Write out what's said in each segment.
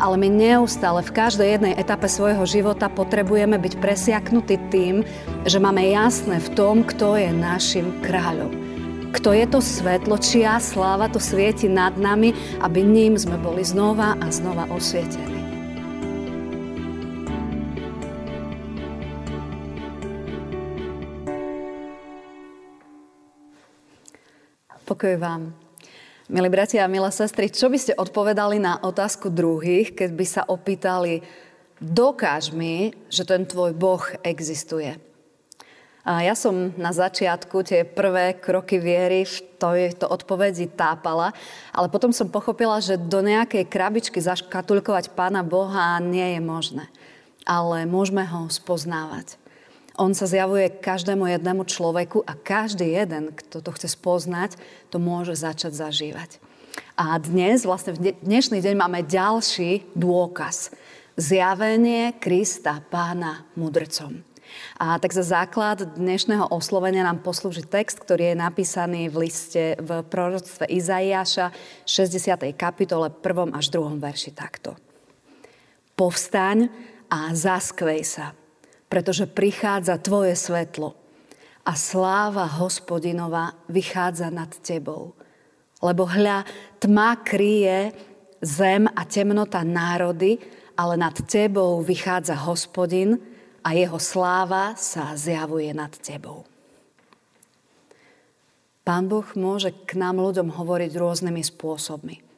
ale my neustále v každej jednej etape svojho života potrebujeme byť presiaknutí tým, že máme jasné v tom, kto je našim kráľom. Kto je to svetlo, čia sláva to svieti nad nami, aby ním sme boli znova a znova osvietení. Pokoj vám. Milí bratia a milé sestry, čo by ste odpovedali na otázku druhých, keď by sa opýtali, dokáž mi, že ten tvoj Boh existuje. A ja som na začiatku tie prvé kroky viery v tejto odpovedi tápala, ale potom som pochopila, že do nejakej krabičky zaškatulkovať Pána Boha nie je možné. Ale môžeme ho spoznávať. On sa zjavuje každému jednému človeku a každý jeden, kto to chce spoznať, to môže začať zažívať. A dnes, vlastne v dnešný deň máme ďalší dôkaz. Zjavenie Krista, pána mudrcom. A tak za základ dnešného oslovenia nám poslúži text, ktorý je napísaný v liste v proroctve Izaiáša 60. kapitole 1. až 2. verši takto. Povstaň a zaskvej sa, pretože prichádza Tvoje svetlo a sláva hospodinova vychádza nad Tebou. Lebo hľa, tma kryje zem a temnota národy, ale nad Tebou vychádza hospodin a jeho sláva sa zjavuje nad Tebou. Pán Boh môže k nám ľuďom hovoriť rôznymi spôsobmi.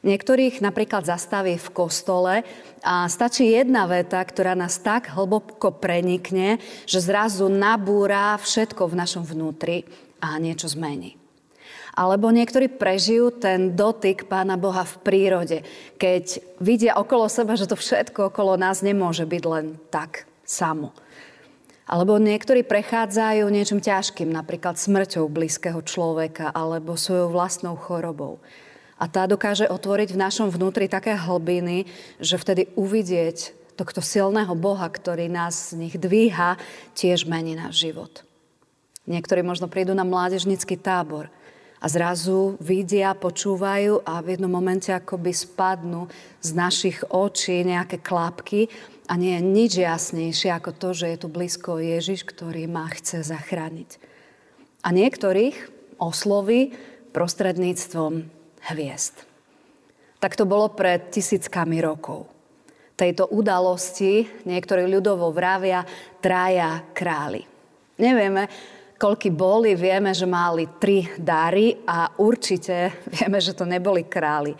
Niektorých napríklad zastaví v kostole a stačí jedna veta, ktorá nás tak hlboko prenikne, že zrazu nabúra všetko v našom vnútri a niečo zmení. Alebo niektorí prežijú ten dotyk Pána Boha v prírode, keď vidia okolo seba, že to všetko okolo nás nemôže byť len tak samo. Alebo niektorí prechádzajú niečím ťažkým, napríklad smrťou blízkeho človeka alebo svojou vlastnou chorobou. A tá dokáže otvoriť v našom vnútri také hlbiny, že vtedy uvidieť tohto silného Boha, ktorý nás z nich dvíha, tiež mení náš život. Niektorí možno prídu na mládežnický tábor a zrazu vidia, počúvajú a v jednom momente akoby spadnú z našich očí nejaké klapky a nie je nič jasnejšie ako to, že je tu blízko Ježiš, ktorý ma chce zachrániť. A niektorých osloví prostredníctvom hviezd. Tak to bolo pred tisíckami rokov. Tejto udalosti niektorí ľudovo vravia traja králi. Nevieme, koľky boli, vieme, že mali tri dary a určite vieme, že to neboli králi.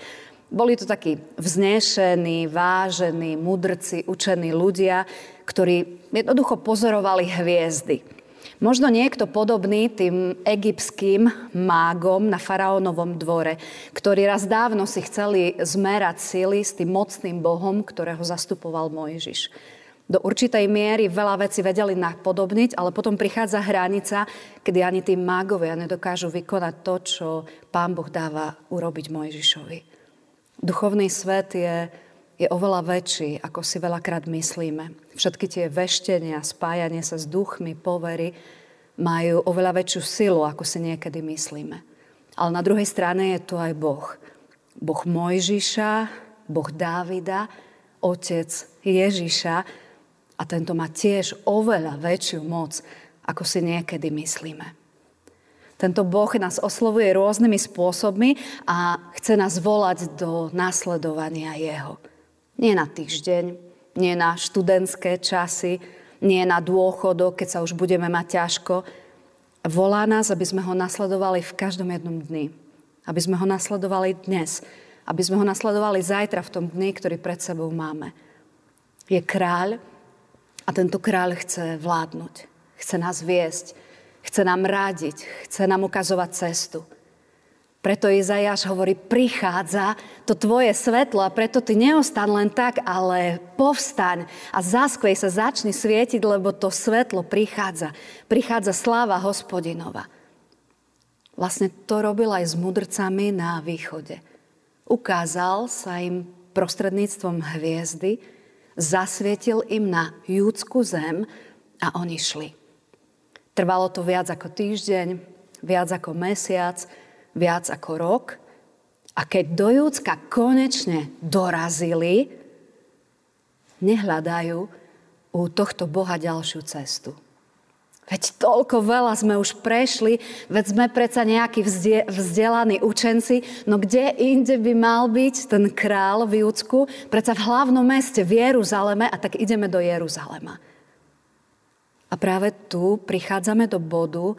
Boli to takí vznešení, vážení, mudrci, učení ľudia, ktorí jednoducho pozorovali hviezdy. Možno niekto podobný tým egyptským mágom na faraónovom dvore, ktorí raz dávno si chceli zmerať sily s tým mocným bohom, ktorého zastupoval Mojžiš. Do určitej miery veľa vecí vedeli napodobniť, ale potom prichádza hranica, kedy ani tí mágovia nedokážu vykonať to, čo pán Boh dáva urobiť Mojžišovi. Duchovný svet je je oveľa väčší, ako si veľakrát myslíme. Všetky tie veštenia, spájanie sa s duchmi, povery majú oveľa väčšiu silu, ako si niekedy myslíme. Ale na druhej strane je tu aj Boh. Boh Mojžiša, Boh Dávida, Otec Ježiša a tento má tiež oveľa väčšiu moc, ako si niekedy myslíme. Tento Boh nás oslovuje rôznymi spôsobmi a chce nás volať do nasledovania Jeho. Nie na týždeň, nie na študentské časy, nie na dôchodok, keď sa už budeme mať ťažko. Volá nás, aby sme ho nasledovali v každom jednom dni. Aby sme ho nasledovali dnes. Aby sme ho nasledovali zajtra v tom dni, ktorý pred sebou máme. Je kráľ a tento kráľ chce vládnuť. Chce nás viesť. Chce nám rádiť. Chce nám ukazovať cestu. Preto Izajáš hovorí, prichádza to tvoje svetlo a preto ty neostan len tak, ale povstaň a zaskvej sa, začni svietiť, lebo to svetlo prichádza. Prichádza sláva hospodinova. Vlastne to robil aj s mudrcami na východe. Ukázal sa im prostredníctvom hviezdy, zasvietil im na júdsku zem a oni šli. Trvalo to viac ako týždeň, viac ako mesiac, viac ako rok. A keď do Júcka konečne dorazili, nehľadajú u tohto Boha ďalšiu cestu. Veď toľko veľa sme už prešli, veď sme predsa nejakí vzdelaní učenci, no kde inde by mal byť ten král v Júdsku? Predsa v hlavnom meste, v Jeruzaleme, a tak ideme do Jeruzalema. A práve tu prichádzame do bodu,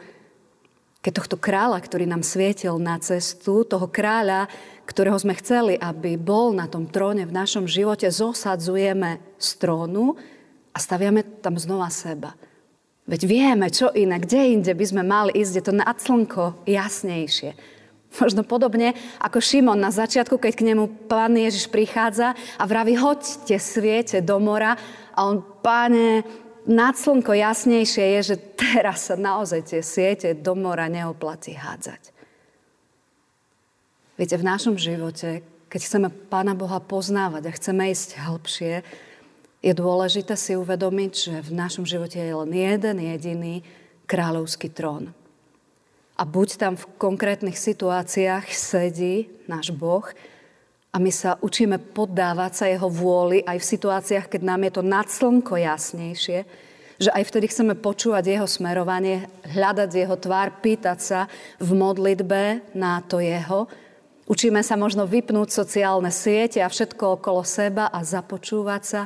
keď tohto kráľa, ktorý nám svietil na cestu, toho kráľa, ktorého sme chceli, aby bol na tom tróne v našom živote, zosadzujeme z trónu a staviame tam znova seba. Veď vieme, čo iné, kde inde by sme mali ísť, je to nad slnko jasnejšie. Možno podobne ako Šimon na začiatku, keď k nemu pán Ježiš prichádza a vraví, hoďte sviete do mora a on, páne, nad slnko jasnejšie je, že teraz sa naozaj tie siete do mora neoplatí hádzať. Viete, v našom živote, keď chceme Pána Boha poznávať a chceme ísť hĺbšie, je dôležité si uvedomiť, že v našom živote je len jeden jediný kráľovský trón. A buď tam v konkrétnych situáciách sedí náš Boh a my sa učíme poddávať sa Jeho vôli aj v situáciách, keď nám je to nad slnko jasnejšie, že aj vtedy chceme počúvať Jeho smerovanie, hľadať Jeho tvár, pýtať sa v modlitbe na to Jeho. Učíme sa možno vypnúť sociálne siete a všetko okolo seba a započúvať sa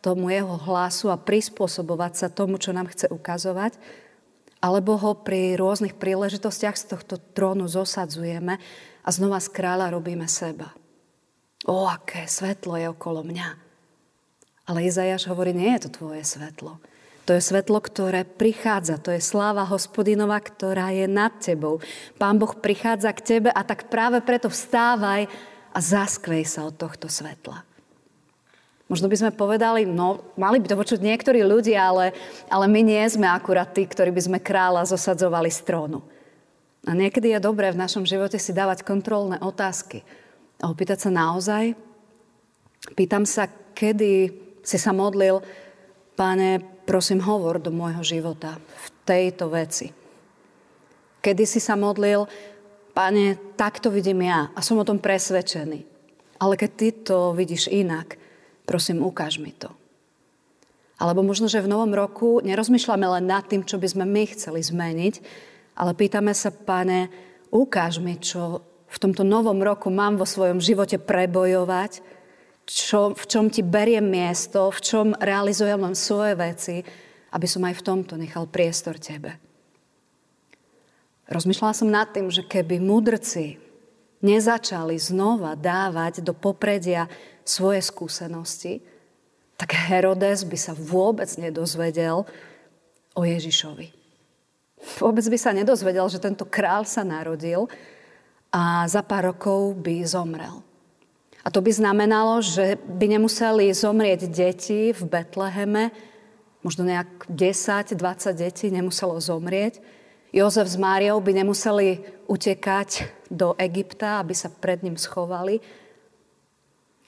tomu jeho hlasu a prispôsobovať sa tomu, čo nám chce ukazovať, alebo ho pri rôznych príležitostiach z tohto trónu zosadzujeme a znova z kráľa robíme seba. O, aké svetlo je okolo mňa. Ale Izajáš hovorí, nie je to tvoje svetlo. To je svetlo, ktoré prichádza. To je sláva hospodinova, ktorá je nad tebou. Pán Boh prichádza k tebe a tak práve preto vstávaj a zaskvej sa od tohto svetla. Možno by sme povedali, no mali by to počuť niektorí ľudia, ale, ale my nie sme akurát tí, ktorí by sme kráľa zosadzovali z trónu. A niekedy je dobré v našom živote si dávať kontrolné otázky. A opýtať sa naozaj. Pýtam sa, kedy si sa modlil, páne, prosím, hovor do môjho života v tejto veci. Kedy si sa modlil, páne, takto vidím ja a som o tom presvedčený. Ale keď ty to vidíš inak, Prosím, ukáž mi to. Alebo možno, že v novom roku nerozmýšľame len nad tým, čo by sme my chceli zmeniť, ale pýtame sa, pane, ukáž mi, čo v tomto novom roku mám vo svojom živote prebojovať, čo, v čom ti beriem miesto, v čom realizujem len svoje veci, aby som aj v tomto nechal priestor tebe. Rozmýšľala som nad tým, že keby mudrci nezačali znova dávať do popredia svoje skúsenosti, tak Herodes by sa vôbec nedozvedel o Ježišovi. Vôbec by sa nedozvedel, že tento král sa narodil a za pár rokov by zomrel. A to by znamenalo, že by nemuseli zomrieť deti v Betleheme, možno nejak 10-20 detí nemuselo zomrieť. Jozef s Máriou by nemuseli utekať do Egypta, aby sa pred ním schovali,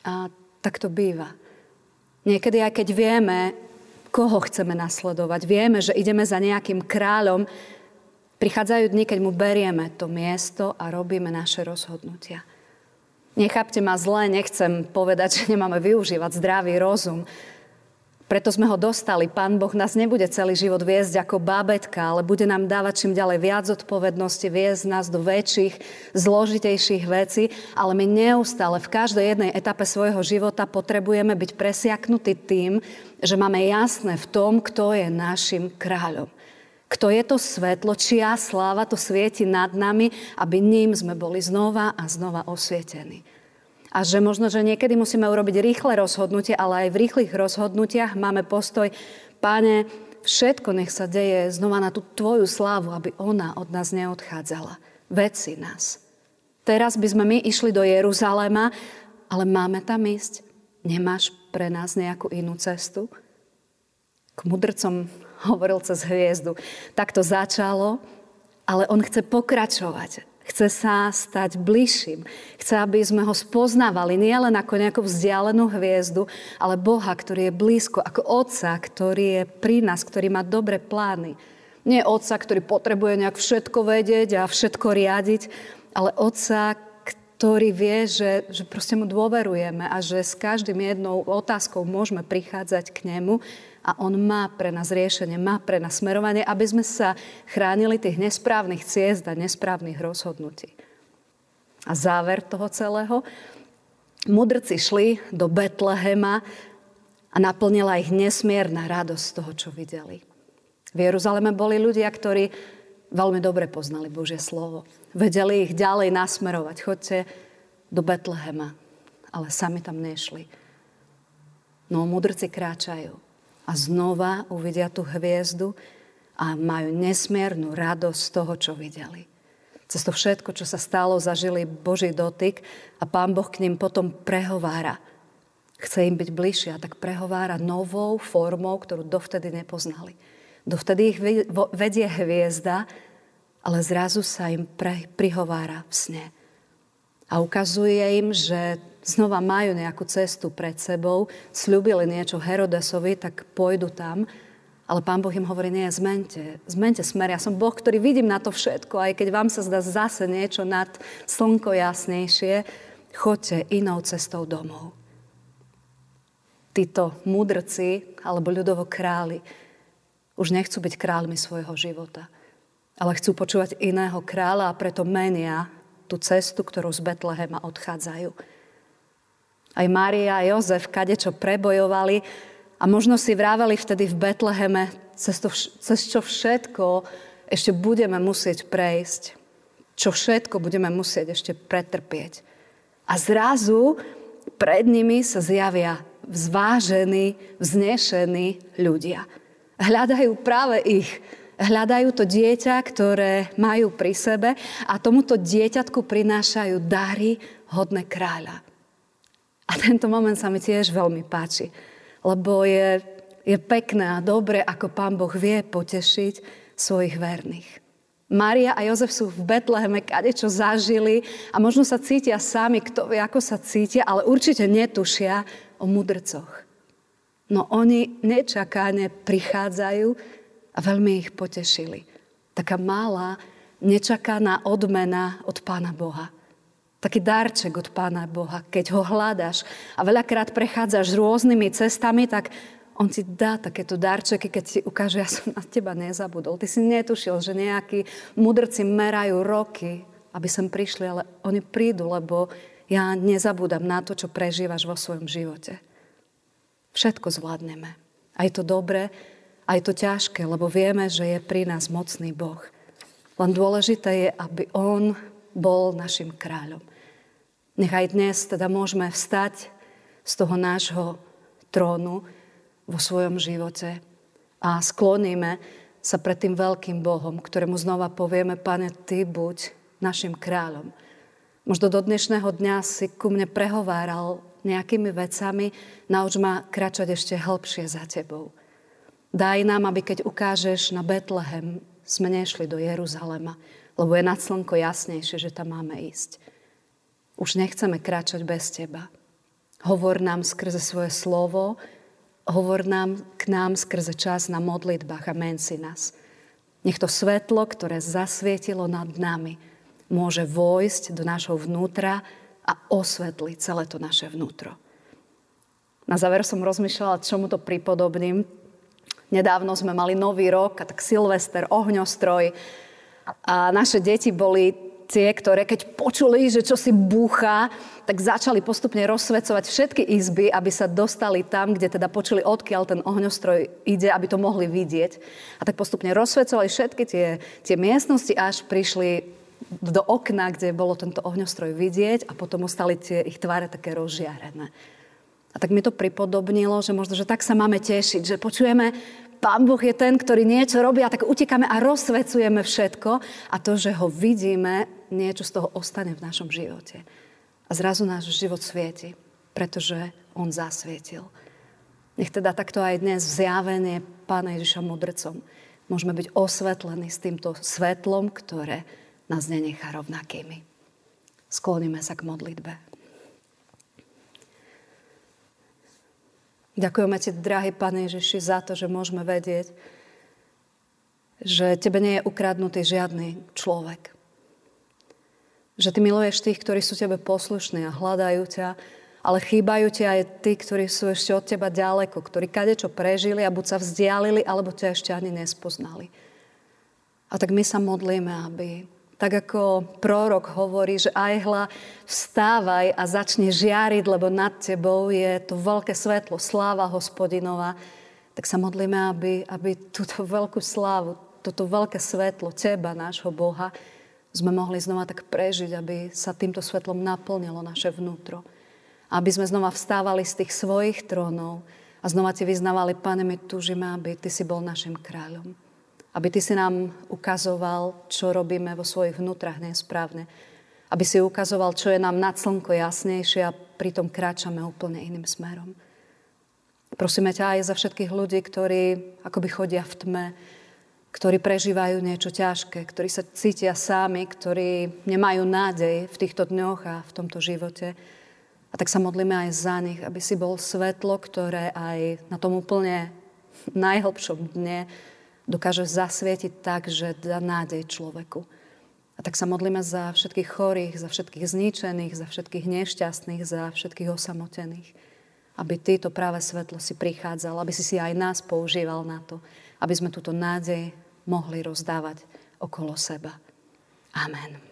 a tak to býva. Niekedy, aj keď vieme, koho chceme nasledovať, vieme, že ideme za nejakým kráľom, prichádzajú dni, keď mu berieme to miesto a robíme naše rozhodnutia. Nechápte ma zle, nechcem povedať, že nemáme využívať zdravý rozum, preto sme ho dostali. Pán Boh nás nebude celý život viesť ako bábetka, ale bude nám dávať čím ďalej viac odpovednosti, viesť nás do väčších, zložitejších vecí, ale my neustále v každej jednej etape svojho života potrebujeme byť presiaknutí tým, že máme jasné v tom, kto je našim kráľom. Kto je to svetlo, čia sláva to svieti nad nami, aby ním sme boli znova a znova osvietení. A že možno, že niekedy musíme urobiť rýchle rozhodnutie, ale aj v rýchlych rozhodnutiach máme postoj, páne, všetko nech sa deje znova na tú tvoju slávu, aby ona od nás neodchádzala. Veci nás. Teraz by sme my išli do Jeruzalema, ale máme tam ísť. Nemáš pre nás nejakú inú cestu? K mudrcom hovoril cez hviezdu. Tak to začalo, ale on chce pokračovať. Chce sa stať bližším. Chce, aby sme ho spoznávali nielen ako nejakú vzdialenú hviezdu, ale Boha, ktorý je blízko, ako Otca, ktorý je pri nás, ktorý má dobré plány. Nie Otca, ktorý potrebuje nejak všetko vedieť a všetko riadiť, ale Otca, ktorý vie, že, že proste mu dôverujeme a že s každým jednou otázkou môžeme prichádzať k nemu a on má pre nás riešenie, má pre nás smerovanie, aby sme sa chránili tých nesprávnych ciest a nesprávnych rozhodnutí. A záver toho celého. Mudrci šli do Betlehema a naplnila ich nesmierna radosť z toho, čo videli. V Jeruzaleme boli ľudia, ktorí veľmi dobre poznali Božie slovo. Vedeli ich ďalej nasmerovať. Chodte do Betlehema. Ale sami tam nešli. No mudrci kráčajú a znova uvidia tú hviezdu a majú nesmiernu radosť z toho, čo videli. Cez to všetko, čo sa stalo, zažili Boží dotyk a Pán Boh k ním potom prehovára. Chce im byť bližšie a tak prehovára novou formou, ktorú dovtedy nepoznali. Dovtedy ich vedie hviezda, ale zrazu sa im pre, prihovára v sne. A ukazuje im, že znova majú nejakú cestu pred sebou, slúbili niečo Herodesovi, tak pôjdu tam. Ale pán Boh im hovorí, nie, zmente, zmente smer. Ja som Boh, ktorý vidím na to všetko, aj keď vám sa zdá zase niečo nad slnko jasnejšie, choďte inou cestou domov. Títo mudrci, alebo ľudovo králi, už nechcú byť kráľmi svojho života, ale chcú počúvať iného kráľa a preto menia tú cestu, ktorú z Betlehema odchádzajú. Aj Mária a Jozef kade čo prebojovali a možno si vrávali vtedy v Betleheme, cez, to, cez čo všetko ešte budeme musieť prejsť. Čo všetko budeme musieť ešte pretrpieť. A zrazu pred nimi sa zjavia zvážení, vznešení ľudia. Hľadajú práve ich. Hľadajú to dieťa, ktoré majú pri sebe a tomuto dieťatku prinášajú dary hodné kráľa. A tento moment sa mi tiež veľmi páči, lebo je, je pekné a dobre, ako Pán Boh vie potešiť svojich verných. Mária a Jozef sú v Betleheme, kade čo zažili a možno sa cítia sami, kto vie, ako sa cítia, ale určite netušia o mudrcoch. No oni nečakáne prichádzajú a veľmi ich potešili. Taká malá, nečakaná odmena od Pána Boha taký darček od Pána Boha, keď ho hľadaš a veľakrát prechádzaš rôznymi cestami, tak on ti dá takéto darčeky, keď ti ukáže, ja som na teba nezabudol. Ty si netušil, že nejakí mudrci merajú roky, aby sem prišli, ale oni prídu, lebo ja nezabúdam na to, čo prežívaš vo svojom živote. Všetko zvládneme. Aj to dobré, aj to ťažké, lebo vieme, že je pri nás mocný Boh. Len dôležité je, aby On bol našim kráľom. Nechaj dnes teda môžeme vstať z toho nášho trónu vo svojom živote a skloníme sa pred tým veľkým Bohom, ktorému znova povieme, Pane, Ty buď našim kráľom. Možno do dnešného dňa si ku mne prehováral nejakými vecami, nauč ma kračať ešte hĺbšie za Tebou. Daj nám, aby keď ukážeš na Betlehem, sme nešli do Jeruzalema, lebo je nad slnko jasnejšie, že tam máme ísť. Už nechceme kráčať bez Teba. Hovor nám skrze svoje slovo, hovor nám k nám skrze čas na modlitbách a menci nás. Nech to svetlo, ktoré zasvietilo nad nami, môže vojsť do nášho vnútra a osvetliť celé to naše vnútro. Na záver som rozmýšľala, čomu to pripodobním. Nedávno sme mali nový rok a tak Silvester, ohňostroj. A naše deti boli tie, ktoré keď počuli, že čo si búcha, tak začali postupne rozsvecovať všetky izby, aby sa dostali tam, kde teda počuli, odkiaľ ten ohňostroj ide, aby to mohli vidieť. A tak postupne rozsvecovali všetky tie, tie miestnosti, až prišli do okna, kde bolo tento ohňostroj vidieť a potom ostali tie ich tváre také rozžiarené. A tak mi to pripodobnilo, že možno, že tak sa máme tešiť, že počujeme Pán Boh je ten, ktorý niečo robí a tak utekáme a rozsvecujeme všetko a to, že ho vidíme, niečo z toho ostane v našom živote. A zrazu náš život svieti, pretože on zasvietil. Nech teda takto aj dnes zjavenie Pána Ježiša mudrcom môžeme byť osvetlení s týmto svetlom, ktoré nás nenechá rovnakými. Skloníme sa k modlitbe. Ďakujeme Ti, drahý Pane Ježiši, za to, že môžeme vedieť, že Tebe nie je ukradnutý žiadny človek. Že ty miluješ tých, ktorí sú tebe poslušní a hľadajú ťa, ale chýbajú ti aj tí, ktorí sú ešte od teba ďaleko, ktorí kadečo prežili a buď sa vzdialili, alebo ťa ešte ani nespoznali. A tak my sa modlíme, aby tak ako prorok hovorí, že aj hla, vstávaj a začne žiariť, lebo nad tebou je to veľké svetlo, sláva hospodinova. Tak sa modlíme, aby, aby túto veľkú slávu, toto veľké svetlo teba, nášho Boha, sme mohli znova tak prežiť, aby sa týmto svetlom naplnilo naše vnútro. Aby sme znova vstávali z tých svojich trónov a znova ti vyznávali, Pane, my túžime, aby Ty si bol našim kráľom aby Ty si nám ukazoval, čo robíme vo svojich vnútrach nesprávne. Aby si ukazoval, čo je nám nad slnko jasnejšie a pritom kráčame úplne iným smerom. Prosíme ťa aj za všetkých ľudí, ktorí akoby chodia v tme, ktorí prežívajú niečo ťažké, ktorí sa cítia sami, ktorí nemajú nádej v týchto dňoch a v tomto živote. A tak sa modlíme aj za nich, aby si bol svetlo, ktoré aj na tom úplne najhlbšom dne dokáže zasvietiť tak, že dá nádej človeku. A tak sa modlíme za všetkých chorých, za všetkých zničených, za všetkých nešťastných, za všetkých osamotených. Aby Ty to práve svetlo si prichádzal, aby si si aj nás používal na to, aby sme túto nádej mohli rozdávať okolo seba. Amen.